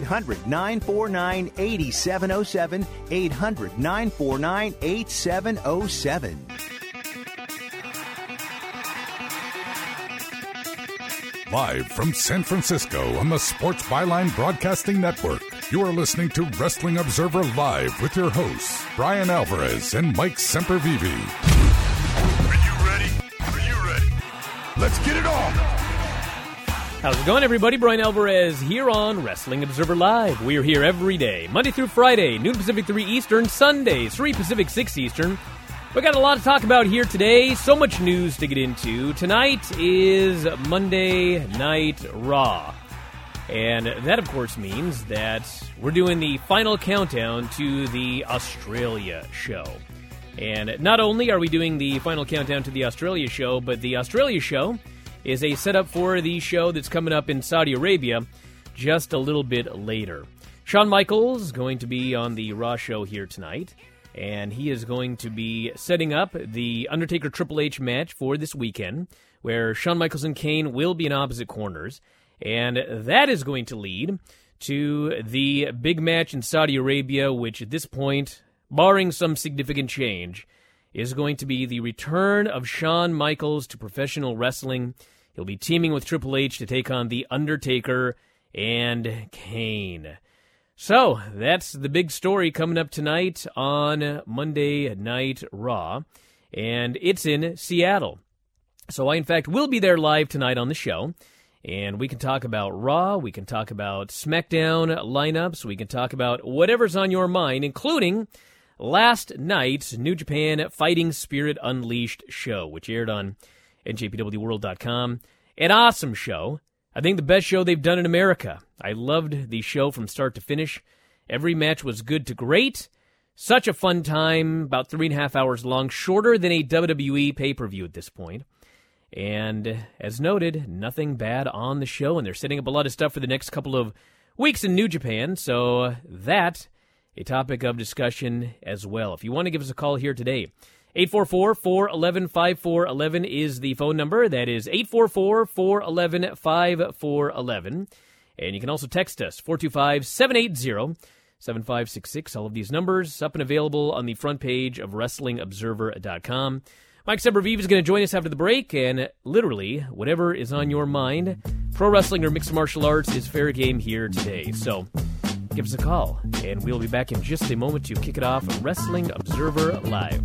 800 949 8707. 800 949 8707. Live from San Francisco on the Sports Byline Broadcasting Network, you are listening to Wrestling Observer Live with your hosts, Brian Alvarez and Mike Sempervive. Are you ready? Are you ready? Let's get it on! How's it going, everybody? Brian Alvarez here on Wrestling Observer Live. We're here every day, Monday through Friday, noon Pacific, 3 Eastern, Sundays, 3 Pacific, 6 Eastern. We got a lot to talk about here today, so much news to get into. Tonight is Monday Night Raw. And that, of course, means that we're doing the final countdown to the Australia show. And not only are we doing the final countdown to the Australia show, but the Australia show is a setup for the show that's coming up in Saudi Arabia just a little bit later. Shawn Michaels going to be on the Raw show here tonight, and he is going to be setting up the Undertaker Triple H match for this weekend, where Shawn Michaels and Kane will be in opposite corners, and that is going to lead to the big match in Saudi Arabia, which at this point, barring some significant change, is going to be the return of Shawn Michaels to professional wrestling. He'll be teaming with Triple H to take on The Undertaker and Kane. So, that's the big story coming up tonight on Monday Night Raw, and it's in Seattle. So, I, in fact, will be there live tonight on the show, and we can talk about Raw, we can talk about SmackDown lineups, we can talk about whatever's on your mind, including last night's New Japan Fighting Spirit Unleashed show, which aired on njpwworld.com. An awesome show. I think the best show they've done in America. I loved the show from start to finish. Every match was good to great. Such a fun time, about three and a half hours long, shorter than a WWE pay per view at this point. And as noted, nothing bad on the show, and they're setting up a lot of stuff for the next couple of weeks in New Japan. So uh, that a topic of discussion as well. If you want to give us a call here today, 844 411 5411 is the phone number. That is 844 411 5411. And you can also text us 425 780 7566. All of these numbers up and available on the front page of WrestlingObserver.com. Mike Sempervive is going to join us after the break, and literally, whatever is on your mind, pro wrestling or mixed martial arts is fair game here today. So give us a call, and we'll be back in just a moment to kick it off Wrestling Observer Live.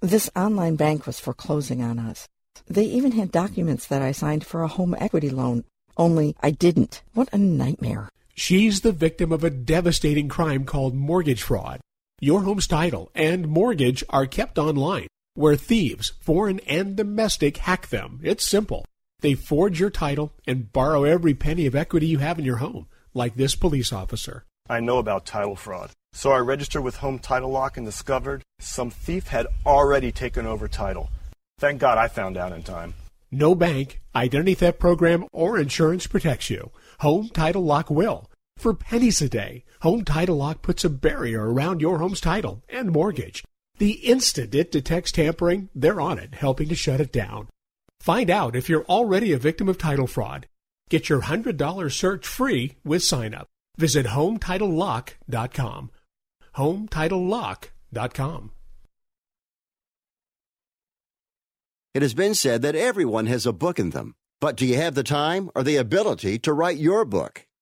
This online bank was foreclosing on us. They even had documents that I signed for a home equity loan, only I didn't. What a nightmare. She's the victim of a devastating crime called mortgage fraud. Your home's title and mortgage are kept online, where thieves, foreign and domestic, hack them. It's simple. They forge your title and borrow every penny of equity you have in your home, like this police officer. I know about title fraud. So I registered with Home Title Lock and discovered some thief had already taken over title. Thank God I found out in time. No bank, identity theft program, or insurance protects you. Home Title Lock will. For pennies a day, Home Title Lock puts a barrier around your home's title and mortgage. The instant it detects tampering, they're on it, helping to shut it down. Find out if you're already a victim of title fraud. Get your $100 search free with sign up. Visit HomeTitleLock.com. HomeTitleLock.com. It has been said that everyone has a book in them. But do you have the time or the ability to write your book?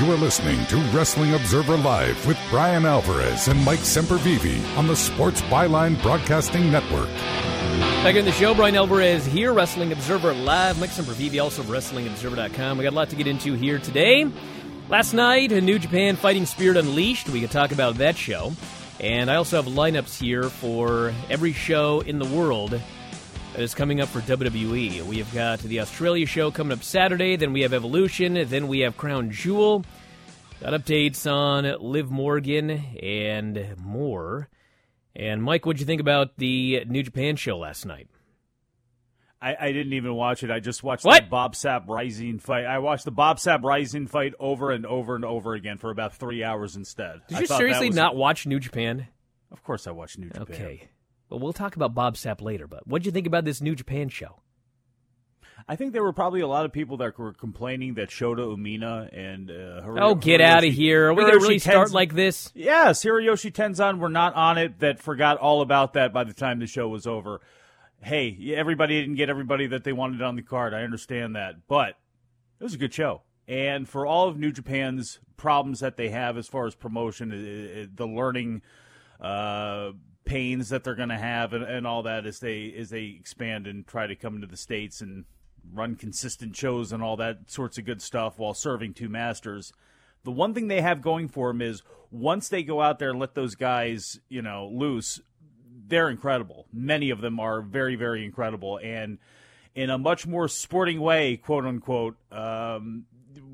You are listening to Wrestling Observer Live with Brian Alvarez and Mike Sempervive on the Sports Byline Broadcasting Network. Back in the show, Brian Alvarez here, Wrestling Observer Live. Mike Sempervive, also WrestlingObserver.com. We got a lot to get into here today. Last night, a New Japan Fighting Spirit Unleashed. We could talk about that show. And I also have lineups here for every show in the world that is coming up for WWE. We have got the Australia show coming up Saturday, then we have Evolution, then we have Crown Jewel. Got updates on Liv Morgan and more. And Mike, what'd you think about the New Japan show last night? I, I didn't even watch it. I just watched What? the Bob Sapp Rizin fight. I watched the Bob Sapp Rizin fight over and over and over again for about three hours instead. Did I you seriously was- not watch New Japan? Of course, I watched New Japan. Okay. Well, we'll talk about Bob Sapp later, but what'd you think about this New Japan show? I think there were probably a lot of people that were complaining that Shota Umino and uh, Oh, get Hiroshi- out of here. Are we going to Hiroshi really start like this? Yes, Hiroyoshi Tenzan were not on it. That forgot all about that by the time the show was over. Hey, everybody didn't get everybody that they wanted on the card. I understand that, but it was a good show. And for all of New Japan's problems that they have as far as promotion, the learning uh, pains that they're going to have, and, and all that as they as they expand and try to come into the states and run consistent shows and all that sorts of good stuff while serving two masters the one thing they have going for them is once they go out there and let those guys, you know, loose, they're incredible. Many of them are very, very incredible, and in a much more sporting way, quote unquote, um,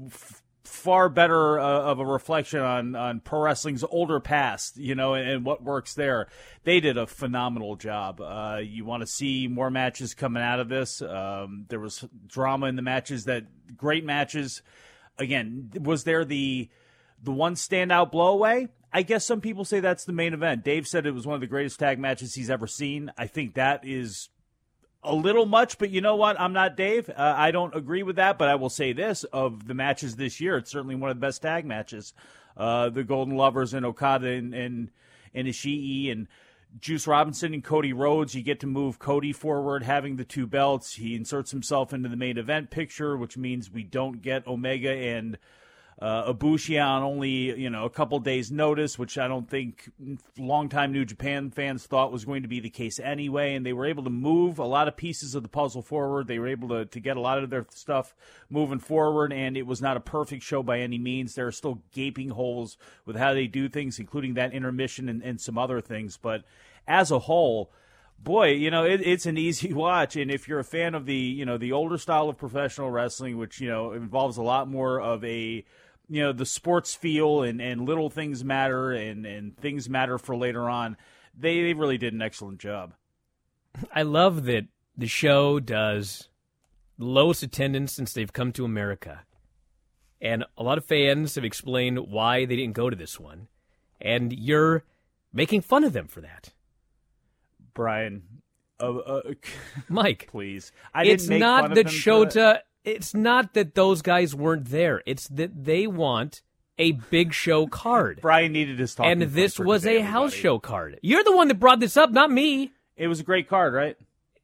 f- far better uh, of a reflection on on pro wrestling's older past, you know, and, and what works there. They did a phenomenal job. Uh, you want to see more matches coming out of this. Um, there was drama in the matches that great matches again, was there the the one standout blowaway? I guess some people say that's the main event. Dave said it was one of the greatest tag matches he's ever seen. I think that is a little much, but you know what? I'm not Dave. Uh, I don't agree with that, but I will say this of the matches this year, it's certainly one of the best tag matches. Uh, the Golden Lovers and Okada and, and, and Ishii and Juice Robinson and Cody Rhodes. You get to move Cody forward, having the two belts. He inserts himself into the main event picture, which means we don't get Omega and uh, on only you know a couple days' notice, which I don't think longtime New Japan fans thought was going to be the case anyway. And they were able to move a lot of pieces of the puzzle forward. They were able to, to get a lot of their stuff moving forward, and it was not a perfect show by any means. There are still gaping holes with how they do things, including that intermission and, and some other things. But as a whole, boy, you know, it, it's an easy watch. And if you're a fan of the, you know, the older style of professional wrestling, which, you know, involves a lot more of a you know the sports feel and, and little things matter and, and things matter for later on. They they really did an excellent job. I love that the show does lowest attendance since they've come to America. And a lot of fans have explained why they didn't go to this one. And you're making fun of them for that. Brian, uh, uh, Mike, please. I it's didn't make not fun that him that. Shota. It's not that those guys weren't there. It's that they want a big show card. Brian needed his talking and this was today, a house show card. You're the one that brought this up, not me. It was a great card, right?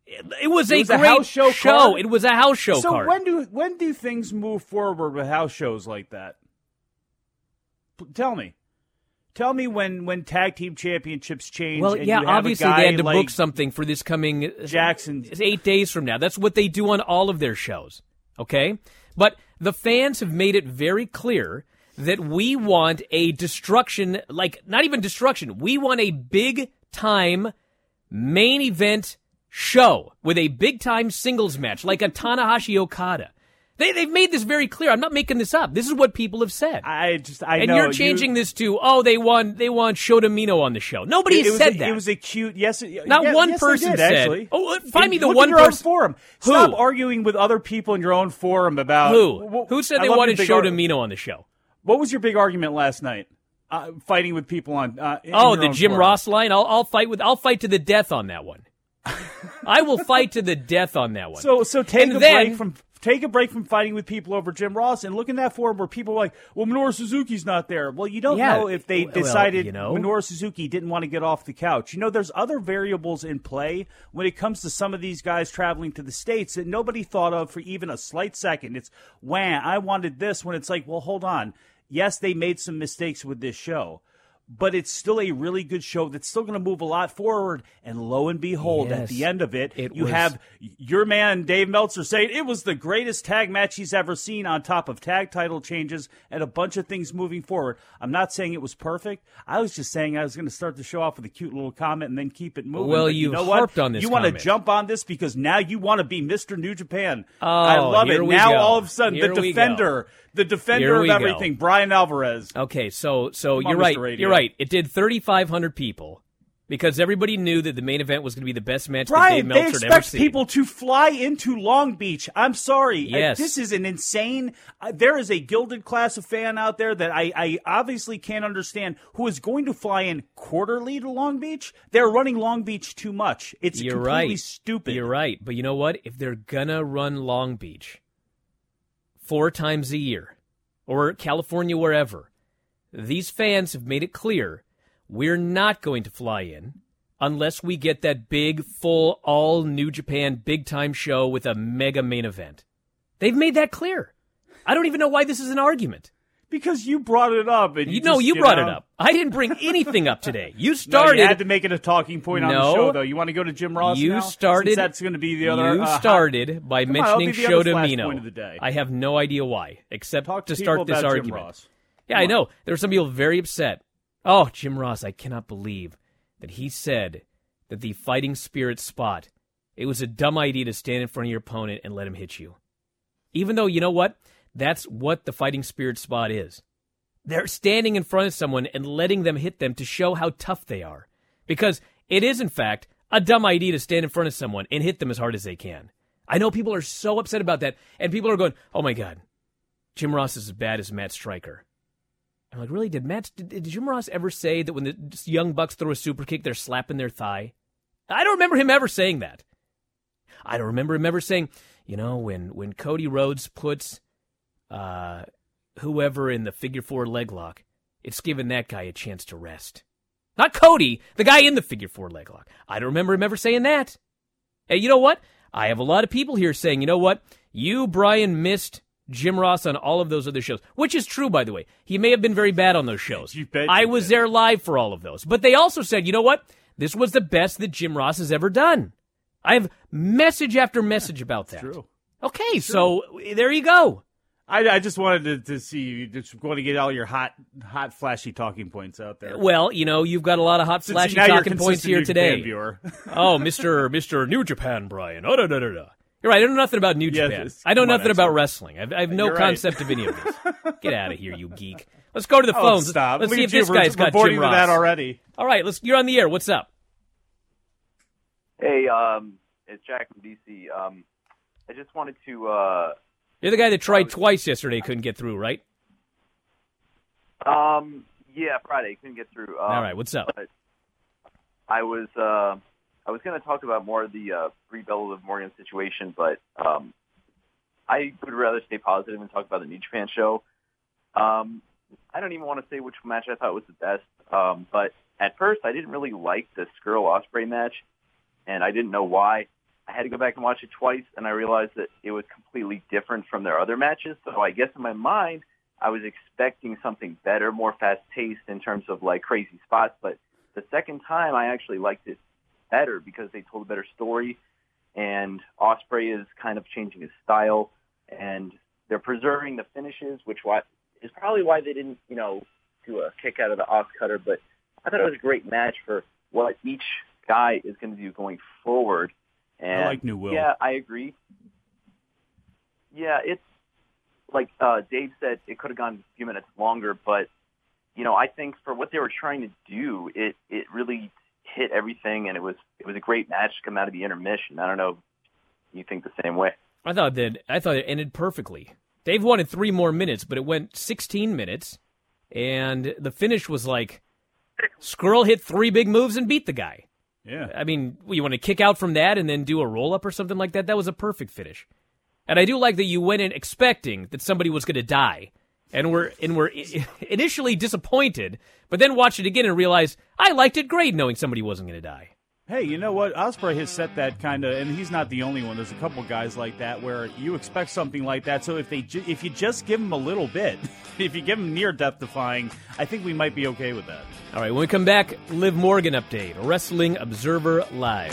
It was It a was a great house show show. card? It was a house show so card. when do when do things move forward with house shows like that? Tell me, tell me when when tag team championships change. well, and yeah, you have a obviously guy they had to like book something for this coming uh, Jackson. It's eight days from now. That's what they do on all of their shows. Okay, but the fans have made it very clear that we want a destruction, like not even destruction. We want a big time main event show with a big time singles match, like a Tanahashi Okada. They, they've made this very clear. I'm not making this up. This is what people have said. I just I and know you're changing this to oh they want they want Shota Umino on the show. Nobody It, was said a, that. It was a cute yes. Not yeah, one yes, person did, said- Actually. Oh, uh, find And me the one your own forum. Who? Stop arguing with other people in your own forum about Who? wh- Who said I they wanted big Shota Umino on the show? What was your big argument last night? Uh, fighting with people on. Uh, in Oh, the Jim forum. Ross line. I'll, I'll fight with. I'll fight to the death on that one. I will fight to the death on that one. So so take And a then- break from take a break from fighting with people over Jim Ross and look in that forum where people are like, well, Minoru Suzuki's not there. Well, you don't Yeah, know if they well, decided you know. Minoru Suzuki didn't want to get off the couch. You know, there's other variables in play when it comes to some of these guys traveling to the states that nobody thought of for even a slight second. It's wham, I wanted this. When it's like, well, hold on. Yes, they made some mistakes with this show. But it's still a really good show that's still going to move a lot forward. And lo and behold, at the end of it, It you was- have your man Dave Meltzer saying it was the greatest tag match he's ever seen on top of tag title changes and a bunch of things moving forward. I'm not saying it was perfect. I was just saying I was going to start the show off with a cute little comment and then keep it moving. Well, you you've know what? harped on this You want to jump on this because now you want to be Mr. New Japan. Oh, I love it. Now go. all of a sudden Here the defender, the defender of we go. everything, Brian Alvarez. Okay, so so Come you're right. You're right. It did 3,500 people because everybody knew that the main event was going to be the best match that Brian, Dave they Meltzer had ever expect people to fly into Long Beach. I'm sorry. Yes. this is an insane. Uh, there is a gilded class of fan out there that I, I obviously can't understand who is going to fly in quarterly to Long Beach. They're running Long Beach too much. It's You're completely right. stupid. You're right. But you know what? If they're gonna run Long Beach four times a year, or California, wherever, these fans have made it clear we're not going to fly in unless we get that big, full, all New Japan big time show with a mega main event. They've made that clear. I don't even know why this is an argument. Because you brought it up. And You you know, just, you brought know- it up. I didn't bring anything up today. You No, started. you had to make it a talking point on the show, though. You want to go to Jim Ross you now? started. Since that's going to be the other. You uh, started by on, mentioning be the other Shota flash Umino. point of the day. I have no idea why, except Talk to to start this argument. Yeah, I know. There are some people very upset. Oh, Jim Ross, I cannot believe that he said that the fighting spirit spot, it was a dumb idea to stand in front of your opponent and let him hit you. Even though, you know what? That's what the fighting spirit spot is. They're standing in front of someone and letting them hit them to show how tough they are. Because it is, in fact, a dumb idea to stand in front of someone and hit them as hard as they can. I know people are so upset about that, and people are going, oh my God, Jim Ross is as bad as Matt Striker. I'm like, really? Did Matt, did, did Jim Ross ever say that when the young bucks throw a super kick, they're slapping their thigh? I don't remember him ever saying that. I don't remember him ever saying, you know, when when Cody Rhodes puts uh, whoever in the figure four leg lock, it's given that guy a chance to rest. Not Cody, the guy in the figure four leg lock. I don't remember him ever saying that. Hey, you know what? I have a lot of people here saying, you know what? You, Brian, missed Jim Ross on all of those other shows, which is true, by the way. He may have been very bad on those shows. You bet I was did. there live for all of those. But they also said, you know what? This was the best that Jim Ross has ever done. I have message after message about that. True. Okay, so there you go. I, I just wanted to, to see you just want to get all your hot, hot, flashy talking points out there. Well, you know, you've got a lot of hot flashy now talking points here New today. viewer. oh, Mister Mister New Japan Brian. Oh, da, da, da, da. You're right. I know nothing about New Yeah, Japan. this- I know come on, nothing about expert. wrestling. I've, I have no You're right. concept of any of this. Get out of here, you geek. Let's go to the Oh, phones. stop. Let's Look see if this guy's got Jim Ross. that already. All right, let's. You're on the air. What's up? Hey, um, it's Jack from DC. Um, I just wanted to. Uh, You're the guy that tried twice yesterday, couldn't get through, right? um, yeah, Friday couldn't get through. Um, All right, what's up? I was uh, I was going to talk about more of the uh, Brie Bella Liv Morgan situation, but um, I would rather stay positive and talk about the New Japan show. Um, I don't even want to say which match I thought was the best, um, but at first I didn't really like the Scurll Ospreay match, and I didn't know why. I had to go back and watch it twice, and I realized that it was completely different from their other matches. So I guess in my mind, I was expecting something better, more fast paced in terms of like crazy spots. But the second time, I actually liked it better because they told a better story, and Ospreay is kind of changing his style, and they're preserving the finishes, which is probably why they didn't, you know, do a kick out of the Os cutter. But I thought it was a great match for what each guy is going to do going forward. And I like New Will. Yeah, I agree. Yeah, it's like uh, Dave said, it could have gone a few minutes longer, but you know, I think for what they were trying to do, it it really hit everything, and it was it was a great match to come out of the intermission. I don't know, if you think the same way? I thought that I thought it ended perfectly. Dave wanted three more minutes, but it went 16 minutes, and the finish was like Scurll hit three big moves and beat the guy. Yeah. I mean, you want to kick out from that and then do a roll up or something like that? That was a perfect finish. And I do like that you went in expecting that somebody was going to die, and were and were initially disappointed, but then watched it again and realized I liked it great knowing somebody wasn't going to die. Hey, you know what? Ospreay has set that kind of, and he's not the only one. There's a couple guys like that where you expect something like that. So if they, ju- if you just give them a little bit, if you give them near death defying, I think we might be okay with that. All right, when we come back, Liv Morgan update, Wrestling Observer Live.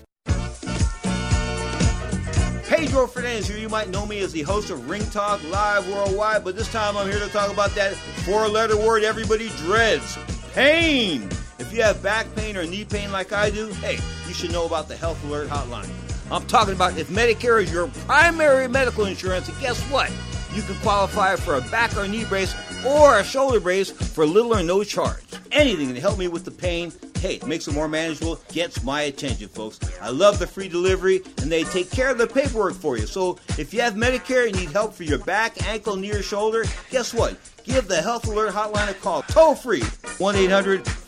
Pedro Fernandez here. You might know me as the host of Ring Talk Live Worldwide, but this time I'm here to talk about that four letter word everybody dreads pain. If you have back pain or knee pain like I do, hey, you should know about the Health Alert Hotline. I'm talking about if Medicare is your primary medical insurance, and guess what? You can qualify for a back or knee brace or a shoulder brace for little or no charge. Anything to help me with the pain, hey, makes it more manageable, gets my attention, folks. I love the free delivery, and they take care of the paperwork for you. So if you have Medicare and need help for your back, ankle, knee, or shoulder, guess what? Give the Health Alert Hotline a call, toll free, 1 800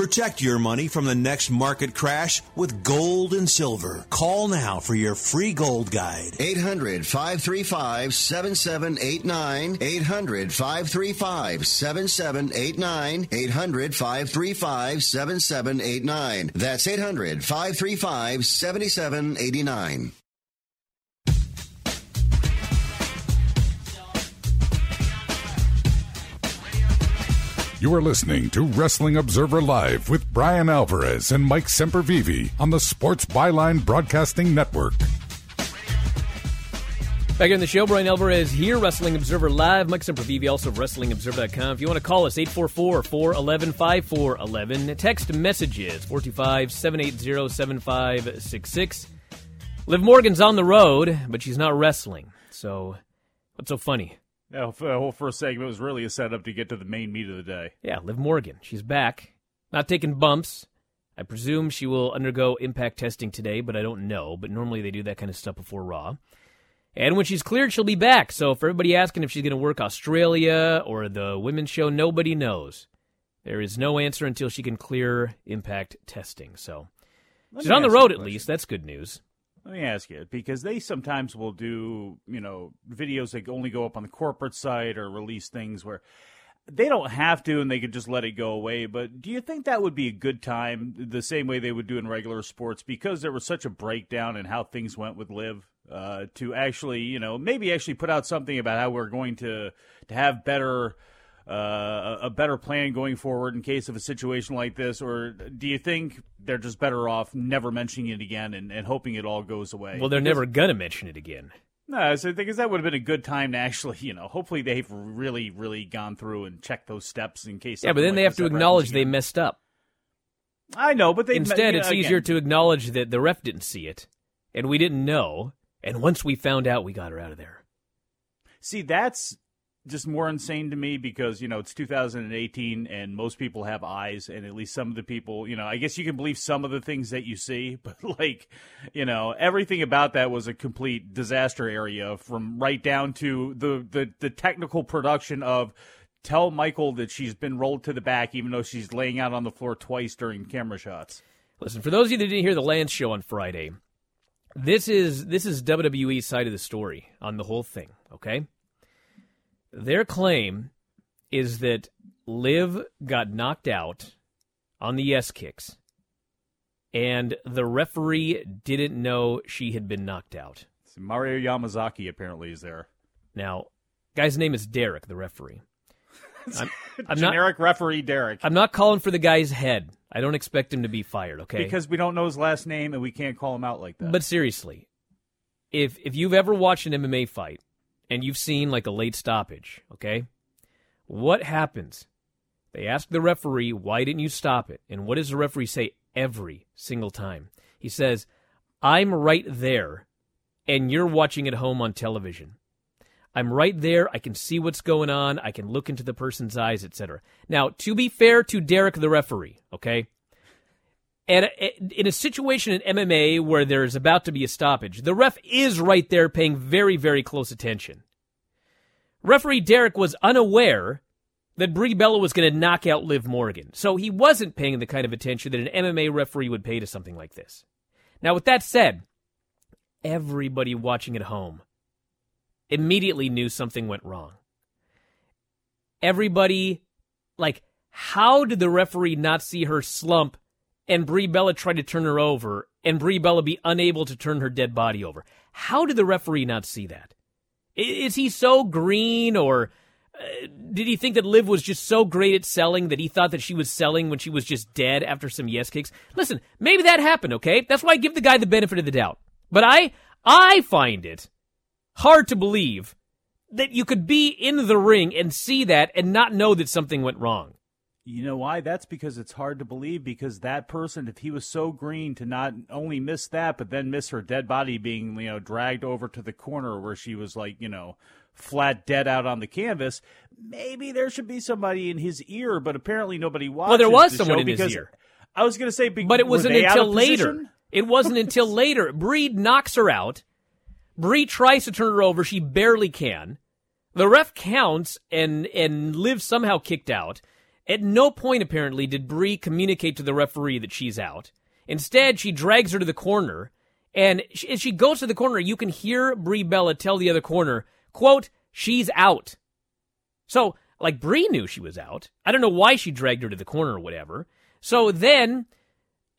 Protect your money from the next market crash with gold and silver. Call now for your free gold guide. 800 535 7789. 800 535 7789. 800 535 7789. That's 800 535 7789. You are listening to Wrestling Observer Live with Brian Alvarez and Mike Sempervive on the Sports Byline Broadcasting Network. Back in the show, Brian Alvarez here, Wrestling Observer Live. Mike Sempervive, also of WrestlingObserver.com. If you want to call us, 844-411-5411. Text messages, 425-780-7566. Liv Morgan's on the road, but she's not wrestling. So, what's so funny? Yeah, the whole first segment was really a setup to get to the main meat of the day. Yeah, Liv Morgan. She's back. Not taking bumps. I presume she will undergo impact testing today, but I don't know. But normally they do that kind of stuff before Raw. And when she's cleared, she'll be back. So for everybody asking if she's going to work Australia or the women's show, nobody knows. There is no answer until she can clear impact testing. So Let she's on the ask you a road at least. That's good news. Let me ask you, because they sometimes will do, you know, videos that only go up on the corporate site or release things where they don't have to and they could just let it go away. But do you think that would be a good time, the same way they would do in regular sports, because there was such a breakdown in how things went with Liv? uh, to actually, you know, maybe actually put out something about how we're going to to have better. Uh, a better plan going forward in case of a situation like this, or do you think they're just better off never mentioning it again and, and hoping it all goes away? Well, they're never going to mention it again. no, so because that would have been a good time to actually, you know, hopefully they've really, really gone through and checked those steps in case. Yeah, but then they have to acknowledge they messed up. I know, but they Instead, it's again, easier to acknowledge that the ref didn't see it, and we didn't know. And once we found out, we got her out of there. see. That's just more insane to me because you know it's 2018 and most people have eyes, and at least some of the people, you know, I guess you can believe some of the things that you see, but like, you know, everything about that was a complete disaster area from right down to the the, the technical production of. Tell Michael that she's been rolled to the back, even though she's laying out on the floor twice during camera shots. Listen, for those of you that didn't hear the Lance show on Friday, this is this is WWE's side of the story on the whole thing. Okay, their claim is that Liv got knocked out on the yes kicks, and the referee didn't know she had been knocked out. Mario Yamazaki apparently is there. Now, guy's name is Derek, the referee. I'm, I'm not. Generic referee Derek. I'm not calling for the guy's head. I don't expect him to be fired. Okay, Because we don't know his last name and we can't call him out like that. But seriously, if if you've ever watched an MMA fight and you've seen like a late stoppage, okay? What happens? They ask the referee, "Why didn't you stop it?" And what does the referee say every single time? He says, "I'm right there and you're watching at home on television." I'm right there. I can see what's going on. I can look into the person's eyes, etc. Now, to be fair to Derek, the referee, okay, and in a situation in MMA where there's about to be a stoppage, the ref is right there paying very, very close attention. Referee Derek was unaware that Brie Bella was going to knock out Liv Morgan, so he wasn't paying the kind of attention that an MMA referee would pay to something like this. Now, with that said, everybody watching at home immediately knew something went wrong. Everybody, like, how did the referee not see her slump and Brie Bella tried to turn her over and Brie Bella be unable to turn her dead body over? How did the referee not see that? Is he so green or uh, did he think that Liv was just so great at selling that he thought that she was selling when she was just dead after some yes kicks? Listen, maybe that happened, okay? That's why I give the guy the benefit of the doubt. But I I find it hard to believe that you could be in the ring and see that and not know that something went wrong. You know why? That's because it's hard to believe because that person, if he was so green to not only miss that, but then miss her dead body being, you know, dragged over to the corner where she was like, you know, flat dead out on the canvas, maybe there should be somebody in his ear, but apparently nobody watched. Well, there was the someone in his ear. I was going to say, be- But it wasn't until later. It wasn't until later. Breed knocks her out. Brie tries to turn her over. She barely can. The ref counts and and Liv somehow kicked out. At no point apparently did Brie communicate to the referee that she's out. Instead, she drags her to the corner, and sh- as she goes to the corner, you can hear Brie Bella tell the other corner, "quote She's out." So, like Brie knew she was out. I don't know why she dragged her to the corner or whatever. So then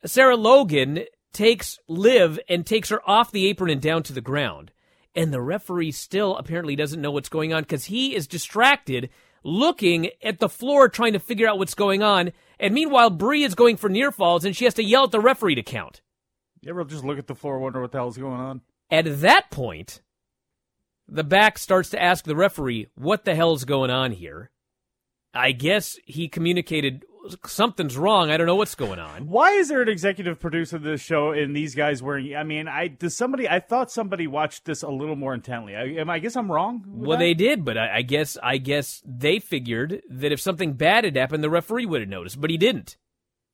Sarah Logan takes Liv and takes her off the apron and down to the ground. And the referee still apparently doesn't know what's going on because he is distracted looking at the floor trying to figure out what's going on. And meanwhile, Brie is going for near falls and she has to yell at the referee to count. You ever just look at the floor, wonder what the hell's going on? At that point, the back starts to ask the referee, what the hell's going on here? I guess he communicated something's wrong. I don't know what's going on. Why is there an executive producer of this show and these guys wearing? I mean, I does somebody? I thought somebody watched this a little more intently. I, I guess I'm wrong. Well, that? they did, but I, I guess I guess they figured that if something bad had happened, the referee would have noticed, but he didn't.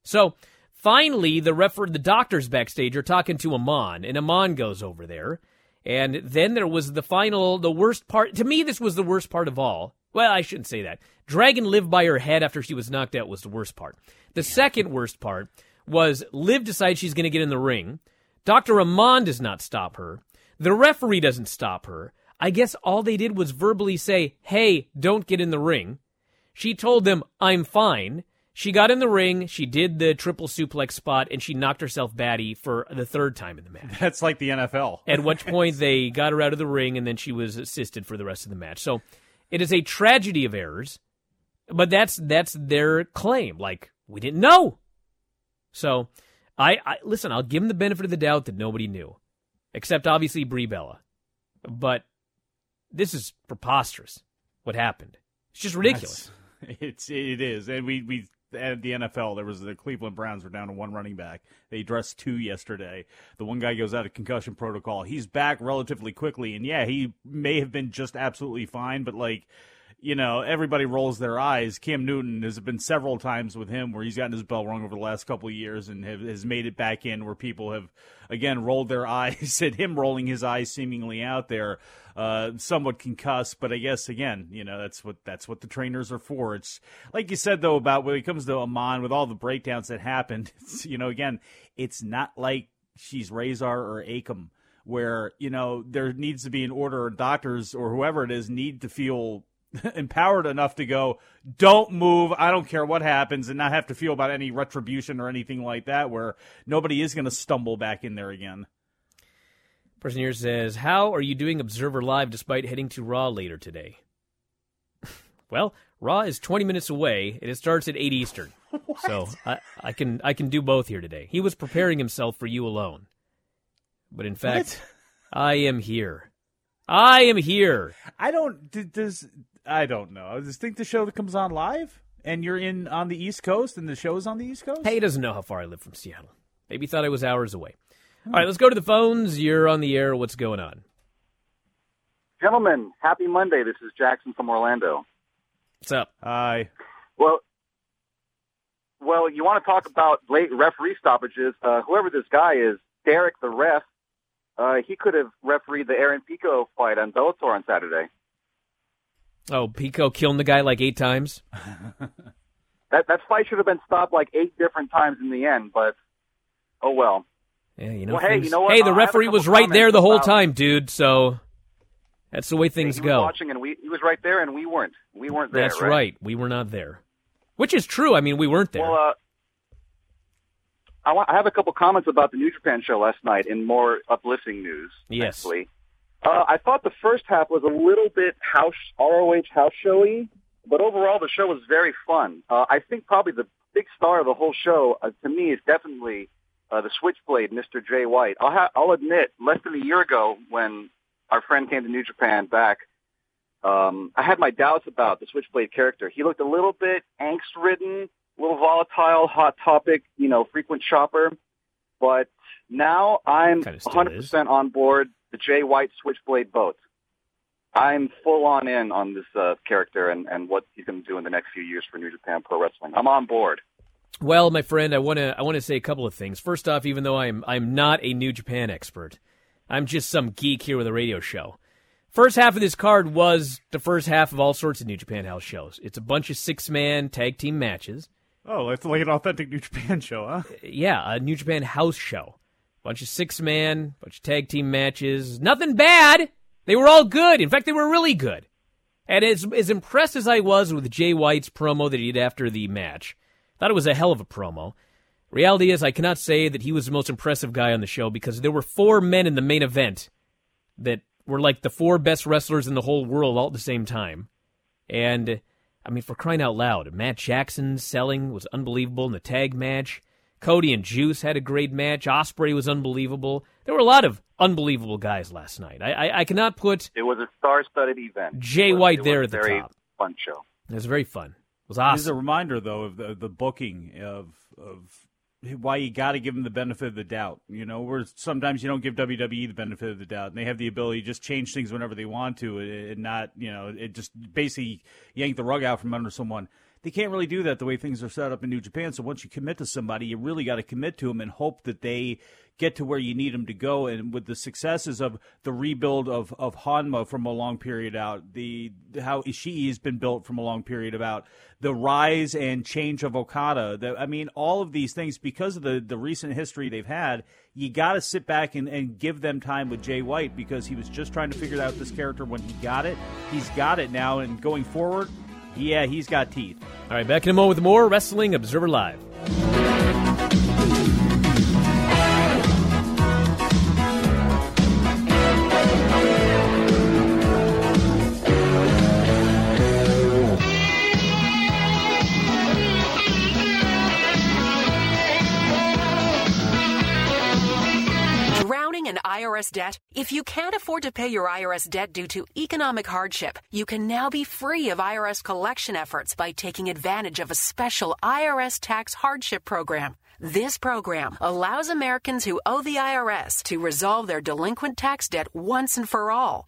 So finally, the refer the doctors backstage are talking to Amann, and Amann goes over there, and then there was the final, the worst part. To me, this was the worst part of all. Well, I shouldn't say that. Dragon lived by her head after she was knocked out was the worst part. The second worst part was Liv decides she's going to get in the ring. Dr. Amann does not stop her. The referee doesn't stop her. I guess all they did was verbally say, hey, don't get in the ring. She told them, I'm fine. She got in the ring, she did the triple suplex spot, and she knocked herself batty for the third time in the match. That's like the NFL. At which point they got her out of the ring, and then she was assisted for the rest of the match. So it is a tragedy of errors, but that's that's their claim. Like we didn't know. So I, I listen. I'll give them the benefit of the doubt that nobody knew, except obviously Brie Bella. But this is preposterous. What happened? It's just ridiculous. That's- it's it is, and we we at the NFL there was the Cleveland Browns were down to one running back. They dressed two yesterday. The one guy goes out of concussion protocol. He's back relatively quickly, and yeah, he may have been just absolutely fine, but like. You know, everybody rolls their eyes. Cam Newton has been several times with him where he's gotten his bell rung over the last couple of years and have, has made it back in where people have, again, rolled their eyes at him rolling his eyes seemingly out there, uh, somewhat concussed. But I guess, again, you know, that's what that's what the trainers are for. It's like you said, though, about when it comes to Amann with all the breakdowns that happened, you know, again, it's not like she's Razor or Acom where, you know, there needs to be an order or doctors or whoever it is need to feel empowered enough to go, don't move, I don't care what happens, and not have to feel about any retribution or anything like that, where nobody is going to stumble back in there again. Person here says, How are you doing Observer Live despite heading to Raw later today? well, Raw is 20 minutes away, and it starts at 8 Eastern. What? so I, I can I can do both here today. He was preparing himself for you alone. But in fact, I am here. I am here. I don't, does, I don't know. I just think the show that comes on live, and you're in on the East Coast, and the show's on the East Coast? Hey, he doesn't know how far I live from Seattle. Maybe thought I was hours away. All right, let's go to the phones. You're on the air. What's going on? Gentlemen, happy Monday. This is Jackson from Orlando. What's up? Hi. Well, well, you want to talk about late referee stoppages? Uh, whoever this guy is, Derek the ref, uh, he could have refereed the Aaron Pico fight on Bellator on Saturday. Oh, Pico killing the guy like eight times. That that fight should have been stopped like eight different times in the end, but oh well. Yeah, you know. Well, hey, you know what? Hey, Uh, the a referee was right there the whole about- time, dude. So that's the way things go. watching, and we he was right there, and we weren't. We weren't there. That's right. We were not there, which is true. I mean, we weren't there. Well, uh, I, want, I have a couple comments about the New Japan show last night in more uplifting news. Yes. Actually. Uh, I thought the first half was a little bit house ROH house showy, but overall the show was very fun. Uh, I think probably the big star of the whole show uh, to me is definitely uh, the Switchblade, Mr. Jay White. I'll, ha- I'll admit, less than a year ago when our friend came to New Japan back, um, I had my doubts about the Switchblade character. He looked a little bit angst-ridden, a little volatile, hot topic, you know, frequent shopper. But now I'm 100% on board the Jay White Switchblade boat. I'm full on in on this uh, character and, and what he's going to do in the next few years for New Japan Pro Wrestling. I'm on board. Well, my friend, I want to I want to say a couple of things. First off, even though I'm I'm not a New Japan expert, I'm just some geek here with a radio show. First half of this card was the first half of all sorts of New Japan House shows. It's a bunch of six man tag team matches. Oh, it's like an authentic New Japan show, huh? Yeah, a New Japan House show. Bunch of six man, bunch of tag team matches. Nothing bad. They were all good. In fact, they were really good. And as as impressed as I was with Jay White's promo that he did after the match, thought it was a hell of a promo. Reality is, I cannot say that he was the most impressive guy on the show because there were four men in the main event that were like the four best wrestlers in the whole world all at the same time. And, I mean, for crying out loud, Matt Jackson's selling was unbelievable in the tag match. Cody and Juice had a great match. Ospreay was unbelievable. There were a lot of unbelievable guys last night. I, I, I cannot put. It was a star-studded event. Jay was, White there at the very top. Fun show. It was very fun. It was awesome. It's a reminder, though, of the, the booking of of why you got to give them the benefit of the doubt. You know, where sometimes you don't give WWE the benefit of the doubt, and they have the ability to just change things whenever they want to, and not, you know, it just basically yank the rug out from under someone. They can't really do that the way things are set up in New Japan. So once you commit to somebody, you really got to commit to them and hope that they get to where you need them to go. And with the successes of the rebuild of, of Honma from a long period out, the how Ishii has been built from a long period of out, the rise and change of Okada, the, I mean, all of these things, because of the, the recent history they've had, you got to sit back and, and give them time with Jay White because he was just trying to figure out this character when he got it. He's got it now, and going forward, yeah, he's got teeth. All right, back in a moment with more Wrestling Observer Live. IRS debt? If you can't afford to pay your IRS debt due to economic hardship, you can now be free of IRS collection efforts by taking advantage of a special IRS tax hardship program. This program allows Americans who owe the IRS to resolve their delinquent tax debt once and for all.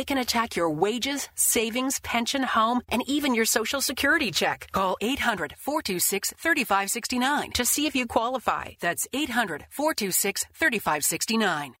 can attack your wages, savings, pension, home, and even your social security check. Call 800 426 3569 to see if you qualify. That's 800 426 3569.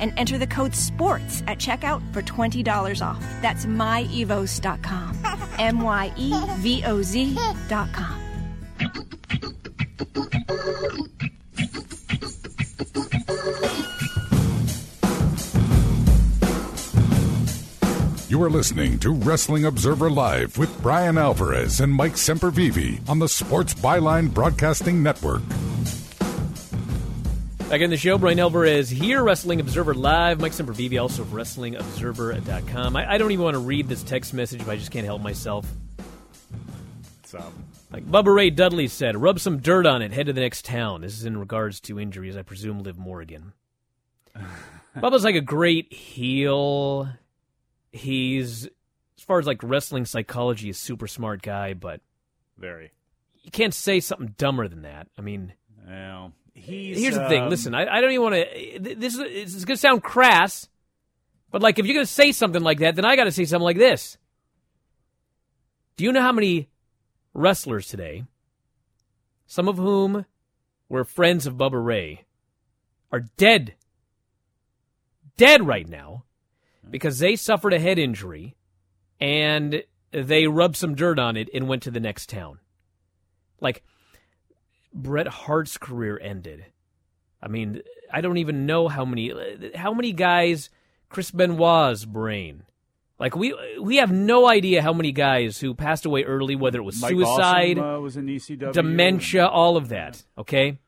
and enter the code SPORTS at checkout for $20 off. That's myevoz.com. M Y E V O Z.com. You are listening to Wrestling Observer Live with Brian Alvarez and Mike Sempervive on the Sports Byline Broadcasting Network. Back in the show, Brian Alvarez here, Wrestling Observer Live. Mike Sempervive, also of WrestlingObserver.com. I, I don't even want to read this text message, but I just can't help myself. So, Like Bubba Ray Dudley said, rub some dirt on it, head to the next town. This is in regards to injuries, I presume Liv Morgan. Bubba's like a great heel. He's, as far as like wrestling psychology, a super smart guy, but very. you can't say something dumber than that. I mean, Well, he's. here's the thing. um, Listen, I, I don't even want to. This is it's going to sound crass, but like if you're going to say something like that, then I got to say something like this. Do you know how many wrestlers today, some of whom were friends of Bubba Ray, are dead? Dead right now because they suffered a head injury and they rubbed some dirt on it and went to the next town. Like Bret Hart's career ended. I mean, I don't even know how many how many guys Chris Benoit's brain. Like we we have no idea how many guys who passed away early, whether it was Mike suicide, Awesome, uh, was in ECW. dementia, all of that. Okay,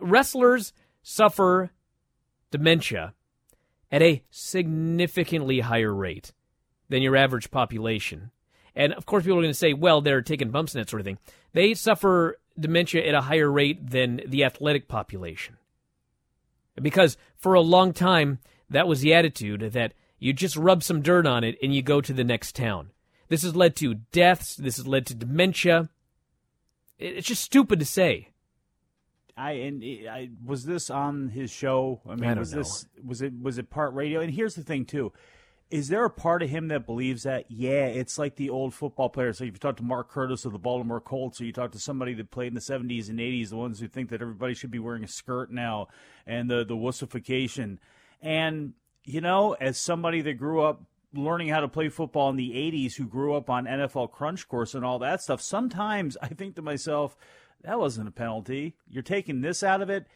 wrestlers suffer dementia at a significantly higher rate than your average population. And of course, people are going to say, well, they're taking bumps and that sort of thing. They suffer dementia at a higher rate than the athletic population. Because for a long time, that was the attitude that you just rub some dirt on it and you go to the next town. This has led to deaths. This has led to dementia. It's just stupid to say. I and I was this on his show. I mean, I don't was know. this was it was it part radio? And here's the thing too. Is there a part of him that believes that? Yeah, it's like the old football players. So if you talk to Mark Curtis of the Baltimore Colts, or you talk to somebody that played in the 70s and 80s, the ones who think that everybody should be wearing a skirt now, and the the wussification. And you know, as somebody that grew up learning how to play football in the 80s, who grew up on NFL Crunch Course and all that stuff, sometimes I think to myself, that wasn't a penalty. You're taking this out of it.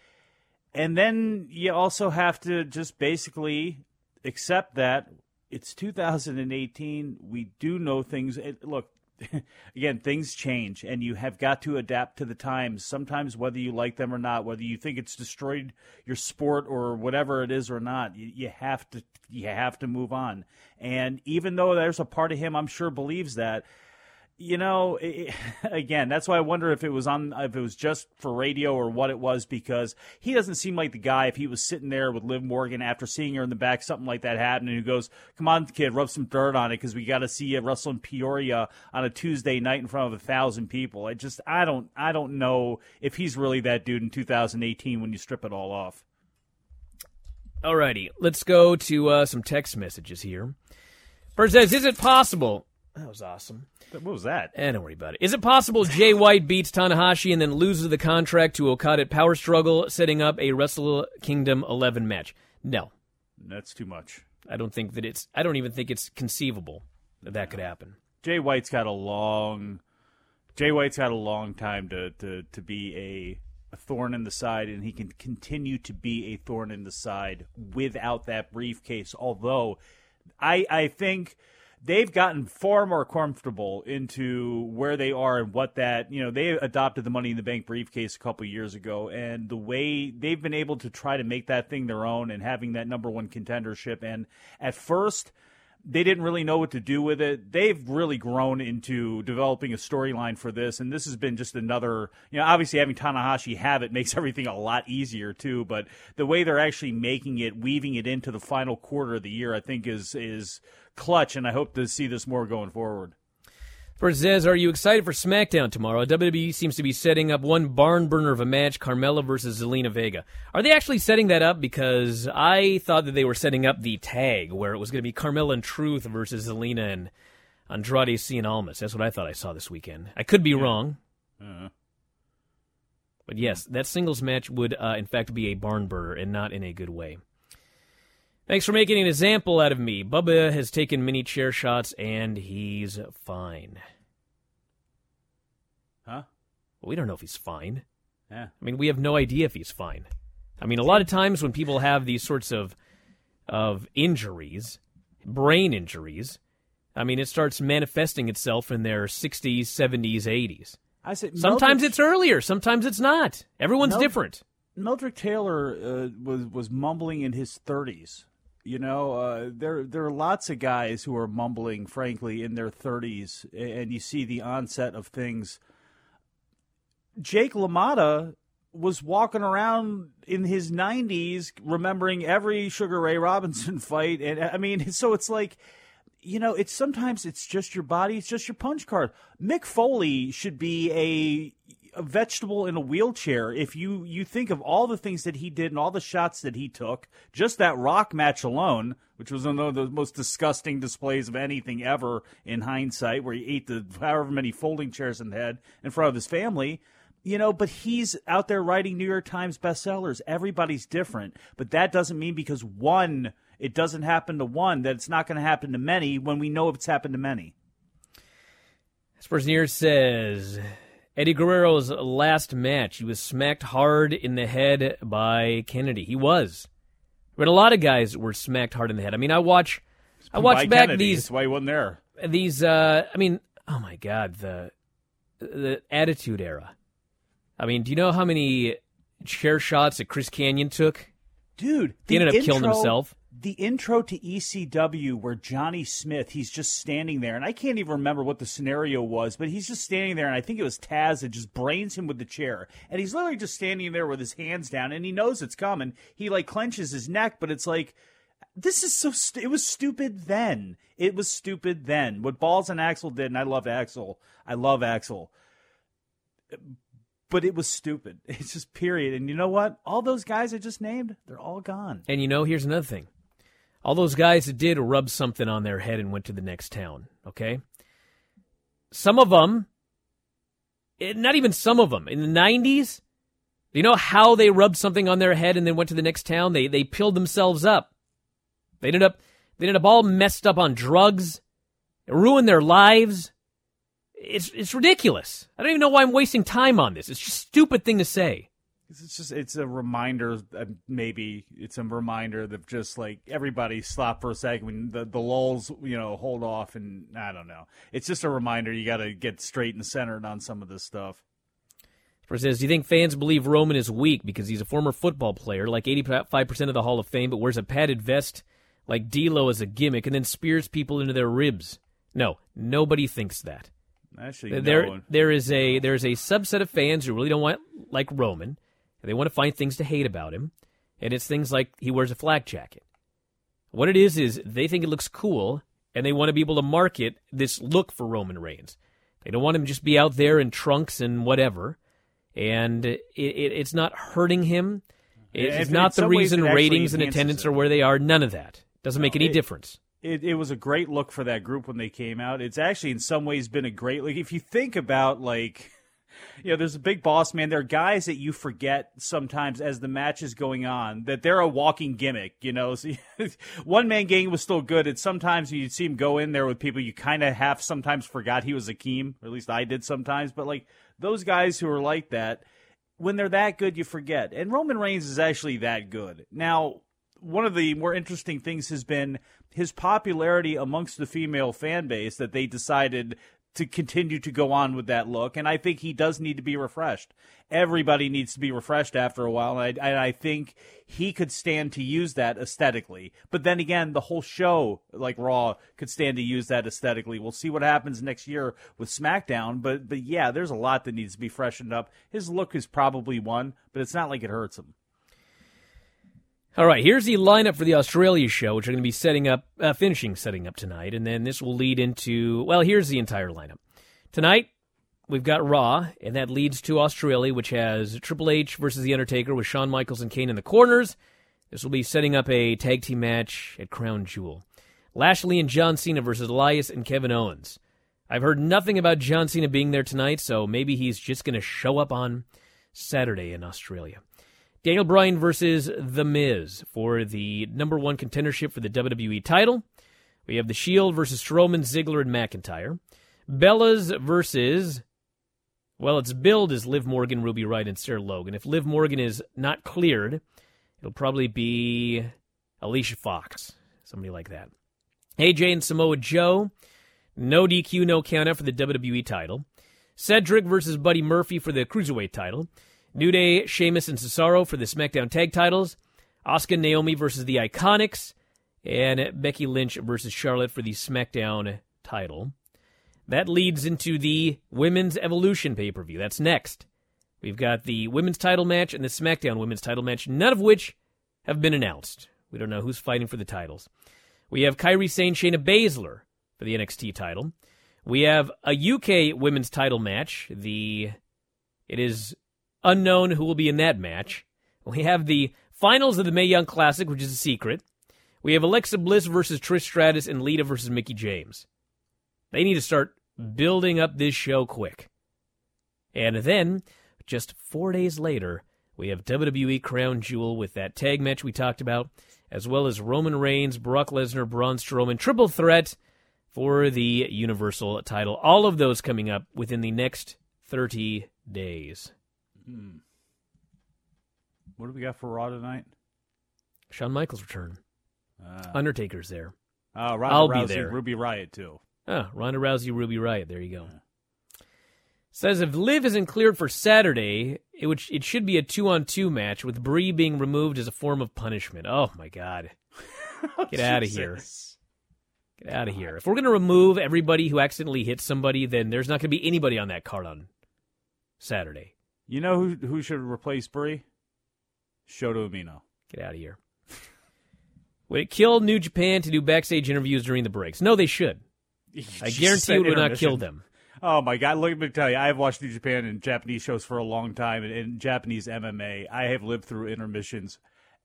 And then you also have to just basically accept that it's 2018. We do know things. It, look, again, things change, and you have got to adapt to the times. Sometimes, whether you like them or not, whether you think it's destroyed your sport or whatever it is or not, you, you have to you have to move on. And even though there's a part of him, I'm sure believes that you know, it, again, that's why I wonder if it was on, if it was just for radio or what it was, because he doesn't seem like the guy. If he was sitting there with Liv Morgan after seeing her in the back, something like that happened, and he goes, "Come on, kid, rub some dirt on it, because we got to see you wrestle in Peoria on a Tuesday night in front of a thousand people." I just, I don't, I don't know if he's really that dude in 2018 when you strip it all off. Alrighty, let's go to uh, some text messages here. First says, is it possible? That was awesome. What was that? Eh, don't worry about it. Is it possible Jay White beats Tanahashi and then loses the contract to Okada at Power Struggle, setting up a Wrestle Kingdom 11 match? No, That's too much. I don't think that it's. I don't even think it's conceivable that that could happen. Jay White's got a long Jay White's got a long time to to, to be a, a thorn in the side, and he can continue to be a thorn in the side without that briefcase. Although I I think they've gotten far more comfortable into where they are and what that you know they adopted the money in the bank briefcase a couple years ago and the way they've been able to try to make that thing their own and having that number one contendership. And at first they didn't really know what to do with it. They've really grown into developing a storyline for this, and this has been just another. You know, obviously having Tanahashi have it makes everything a lot easier too. But the way they're actually making it, weaving it into the final quarter of the year, I think is is clutch, and I hope to see this more going forward. For says, are you excited for SmackDown tomorrow? WWE seems to be setting up one barn burner of a match, Carmella versus Zelina Vega. Are they actually setting that up? Because I thought that they were setting up the tag where it was going to be Carmella and Truth versus Zelina and Andrade Cien Almas. That's what I thought I saw this weekend. I could be wrong. Uh, But yes, that singles match would, uh, in fact, be a barn burner and not in a good way. Thanks for making an example out of me. Bubba has taken many chair shots and he's fine. Well, we don't know if he's fine. Yeah. I mean, we have no idea if he's fine. I mean, a lot of times when people have these sorts of of injuries, brain injuries, I mean, it starts manifesting itself in their 60s, 70s, 80s. I said Sometimes Meldrick- it's earlier, sometimes it's not. Everyone's Mel- different. Meldrick Taylor uh, was was mumbling in his 30s. You know, uh, there there are lots of guys who are mumbling, frankly, in their 30s, and you see the onset of things. Jake LaMotta was walking around in his 90s, remembering every Sugar Ray Robinson fight, and I mean, so it's like you know, it's sometimes it's just your body, it's just your punch card. Mick Foley should be a a vegetable in a wheelchair if you you think of all the things that he did and all the shots that he took just that rock match alone which was one of the most disgusting displays of anything ever in hindsight where he ate the however many folding chairs in the head in front of his family you know but he's out there writing new york times bestsellers everybody's different but that doesn't mean because one it doesn't happen to one that it's not going to happen to many when we know it's happened to many here says Eddie Guerrero's last match, he was smacked hard in the head by Kennedy. He was. But a lot of guys were smacked hard in the head. I mean, I watch, I watch back Kennedy, these that's why he wasn't there these. uh I mean, oh my god, the the Attitude Era. I mean, do you know how many chair shots that Chris Kanyon took? Dude, he the ended up killing himself. The intro to ECW where Johnny Smith, he's just standing there, and I can't even remember what the scenario was, but he's just standing there, and I think it was Taz that just brains him with the chair, and he's literally just standing there with his hands down, and he knows it's coming. He like clenches his neck, but it's like this is so. St- it was stupid then. It was stupid then. What Balls and Axl did, and I love Axl. I love Axl but it was stupid. It's just period. And you know what? All those guys I just named, they're all gone. And you know, here's another thing. All those guys that did rub something on their head and went to the next town, okay? Some of them, eh, not even some of them, in the 90s, you know how they rubbed something on their head and then went to the next town? They they pilled themselves up. They ended up they ended up all messed up on drugs. Ruined their lives. It's it's ridiculous. I don't even know why I'm wasting time on this. It's just a stupid thing to say. It's just it's a reminder. uh, Maybe it's a reminder that just like everybody stop for a second when the the lulls, you know, hold off, and I don't know. It's just a reminder you got to get straight and centered on some of this stuff. First says, do you think fans believe Roman is weak because he's a former football player, like 85% of the Hall of Fame, but wears a padded vest like D'Lo as a gimmick and then spears people into their ribs? No, nobody thinks that. Actually, there, no. there is a there's a subset of fans who really don't want like Roman, and they want to find things to hate about him, and it's things like he wears a flak jacket. What it is is they think it looks cool, and they want to be able to market this look for Roman Reigns. They don't want him to just be out there in trunks and whatever, and it, it, it's not hurting him. Yeah, It's not the reason ratings and attendance it. are where they are. None of that doesn't make any it- difference. It, it was a great look for that group when they came out. It's actually in some ways been a great like if you think about like you know, there's a big boss man. There are guys that you forget sometimes as the match is going on that they're a walking gimmick. You know, so one man gang was still good. And sometimes you'd see him go in there with people you kind of half sometimes forgot he was Akeem, or at least I did sometimes. But like those guys who are like that, when they're that good, you forget. And Roman Reigns is actually that good. Now, one of the more interesting things has been his popularity amongst the female fan base that they decided to continue to go on with that look. And I think he does need to be refreshed. Everybody needs to be refreshed after a while. And I, and I think he could stand to use that aesthetically. But then again, the whole show, like Raw, could stand to use that aesthetically. We'll see what happens next year with SmackDown. But, but yeah, there's a lot that needs to be freshened up. His look is probably one, but it's not like it hurts him. All right, here's the lineup for the Australia show, which are going to be setting up, uh, finishing setting up tonight, and then this will lead into. Well, here's the entire lineup. Tonight, we've got Raw, and that leads to Australia, which has Triple H versus The Undertaker with Shawn Michaels and Kane in the corners. This will be setting up a tag team match at Crown Jewel. Lashley and John Cena versus Elias and Kevin Owens. I've heard nothing about John Cena being there tonight, so maybe he's just going to show up on Saturday in Australia. Daniel Bryan versus The Miz for the number one contendership for the WWE title. We have The Shield versus Strowman, Ziggler, and McIntyre. Bellas versus, well, its build is Liv Morgan, Ruby Riott, and Sarah Logan. If Liv Morgan is not cleared, it'll probably be Alicia Fox, somebody like that. AJ and Samoa Joe, no DQ, no countout for the WWE title. Cedric versus Buddy Murphy for the Cruiserweight title. New Day, Sheamus, and Cesaro for the SmackDown Tag titles. Asuka Naomi versus the Iconics. And Becky Lynch versus Charlotte for the SmackDown title. That leads into the Women's Evolution pay per view. That's next. We've got the women's title match and the SmackDown women's title match, none of which have been announced. We don't know who's fighting for the titles. We have Kairi Sane, Shayna Baszler for the NXT title. We have a UK women's title match. The it is unknown who will be in that match. We have the finals of the Mae Young Classic, which is a secret. We have Alexa Bliss versus Trish Stratus and Lita versus Mickie James. They need to start building up this show quick. And then, just four days later, we have WWE Crown Jewel with that tag match we talked about, as well as Roman Reigns, Brock Lesnar, Braun Strowman, triple threat for the Universal title. All of those coming up within the next 30 days. Hmm. What do we got for Raw tonight? Shawn Michaels' return. Uh, Undertaker's there. Uh, Ronda I'll Rousey, be there. Ruby Riott too. Ah, Ronda Rousey, Ruby Riott. There you go. Says if Liv isn't cleared for Saturday, it would it should be a two on two match with Brie being removed as a form of punishment. Oh my god, get out of here! Get out of here! If we're gonna remove everybody who accidentally hit somebody, then there's not gonna be anybody on that card on Saturday. You know who who should replace Brie? Shota Umino. Get out of here. Would it kill New Japan to do backstage interviews during the breaks? No, they should. I guarantee you it would not kill them. Oh my god! Look, let me tell you, I have watched New Japan and Japanese shows for a long time, and, and Japanese MMA. I have lived through intermissions.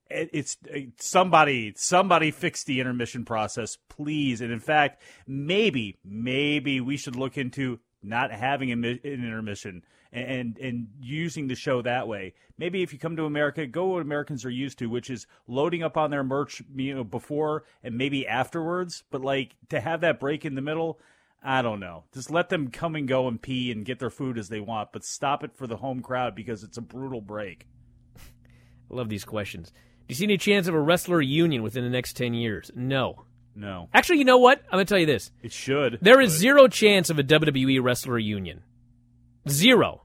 It, it's it, somebody, somebody fix the intermission process, please. And in fact, maybe, maybe we should look into not having a, an intermission and, and and using the show that way. Maybe if you come to America, go what Americans are used to, which is loading up on their merch, you know, before and maybe afterwards. But like to have that break in the middle. I don't know. Just let them come and go and pee and get their food as they want, but stop it for the home crowd because it's a brutal break. I love these questions. Do you see any chance of a wrestler union within the next 10 years? No. No. Actually, you know what? I'm going to tell you this. It should. There is zero chance of a WWE wrestler union. Zero.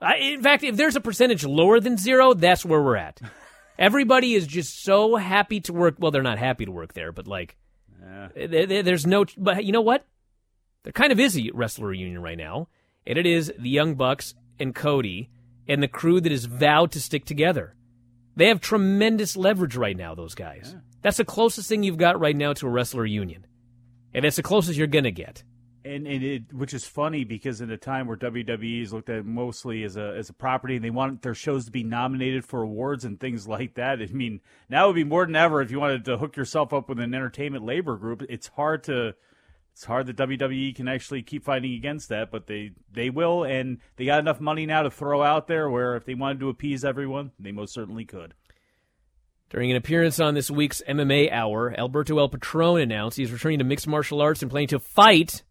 I, in fact, if there's a percentage lower than zero, that's where we're at. Everybody is just so happy to work. Well, they're not happy to work there, but like, eh, there- there- there's no. But you know what? There kind of is a wrestler reunion right now, and it is the Young Bucks and Cody and the crew that is vowed to stick together. They have tremendous leverage right now, those guys. That's the closest thing you've got right now to a wrestler union. And that's the closest you're going to get. And, and it, which is funny because in a time where WWE is looked at mostly as a as a property, and they want their shows to be nominated for awards and things like that. I mean, now it would be more than ever if you wanted to hook yourself up with an entertainment labor group. It's hard to it's hard that WWE can actually keep fighting against that, but they they will, and they got enough money now to throw out there where if they wanted to appease everyone, they most certainly could. During an appearance on this week's MMA Hour, Alberto El Patron announced he's returning to mixed martial arts and planning to fight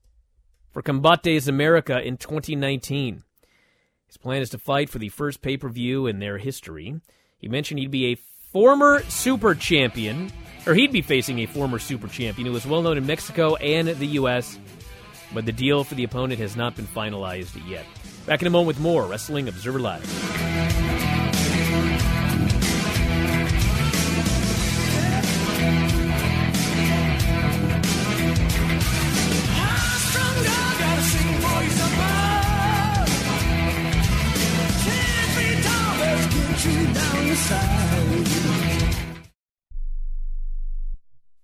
for Combate Americas in 2019. His plan is to fight for the first pay per view in their history. He mentioned he'd be a former super champion, or he'd be facing a former super champion who was well known in Mexico and the U.S., but the deal for the opponent has not been finalized yet. Back in a moment with more Wrestling Observer Live.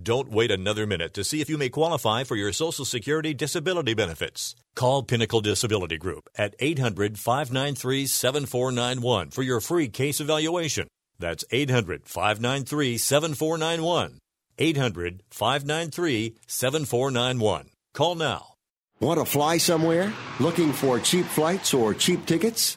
Don't wait another minute to see if you may qualify for your Social Security disability benefits. Call Pinnacle Disability Group at 800 593 7491 for your free case evaluation. That's 800 593 7491. 800 593 7491. Call now. Want to fly somewhere? Looking for cheap flights or cheap tickets?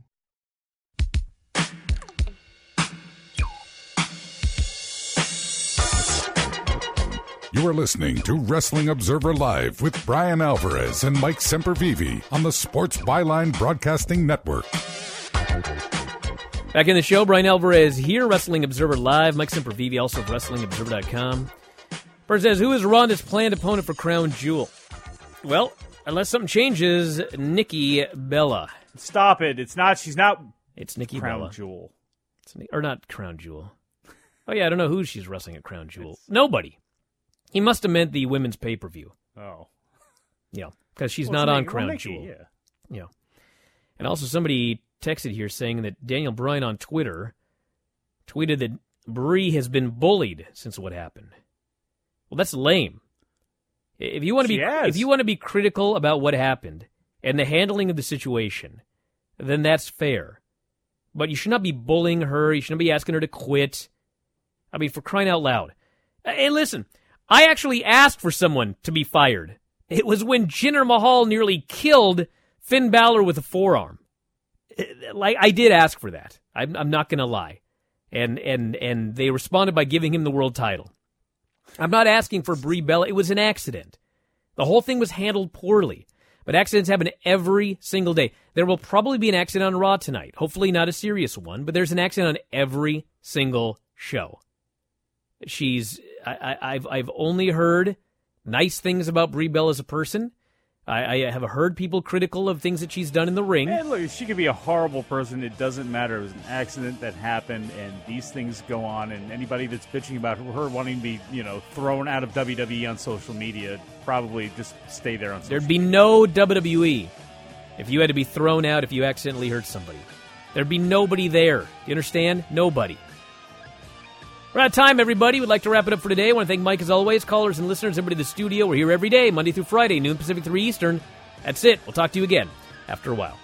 You are listening to Wrestling Observer Live with Brian Alvarez and Mike Sempervive on the Sports Byline Broadcasting Network. Back in the show, Brian Alvarez here, Wrestling Observer Live. Mike Sempervive, also of WrestlingObserver.com. First says, who is Ronda's planned opponent for Crown Jewel? Well, unless something changes, Nikki Bella. Stop it. It's not. She's not. It's Nikki Crown Bella. Jewel. It's, or not Crown Jewel. Oh, yeah, I don't know who she's wrestling at Crown Jewel. Nobody. He must have meant the women's pay per view. Oh. Yeah, because she's Well, not on Nikki- Crown well, Nikki, Jewel. yeah. Yeah. And also, somebody texted here saying that Daniel Bryan on Twitter tweeted that Brie has been bullied since what happened. Well, that's lame. If you want to be if you want to be critical about what happened and the handling of the situation, then that's fair. But you should not be bullying her. You shouldn't be asking her to quit. I mean, for crying out loud. Hey, listen, I actually asked for someone to be fired. It was when Jinder Mahal nearly killed Finn Balor with a forearm. Eh, like I did ask for that. I'm, I'm not going to lie, and and and they responded by giving him the world title. I'm not asking for Brie Bella. It was an accident. The whole thing was handled poorly. But accidents happen every single day. There will probably be an accident on Raw tonight. Hopefully not a serious one, but there's an accident on every single show. She's I, I, I've I've only heard nice things about Brie Bella as a person. I, I have heard people critical of things that she's done in the ring. And look, she could be a horrible person. It doesn't matter. It was an accident that happened, and these things go on. And anybody that's bitching about her wanting to be, you know, thrown out of WWE on social media, probably just stay there on social There'd be no WWE if you had to be thrown out if you accidentally hurt somebody. There'd be nobody there. You understand? Nobody. We're out of time, everybody. We'd like to wrap it up for today. I want to thank Mike as always, callers and listeners, everybody in the studio. We're here every day, Monday through Friday, noon Pacific, 3 Eastern. That's it. We'll talk to you again after a while.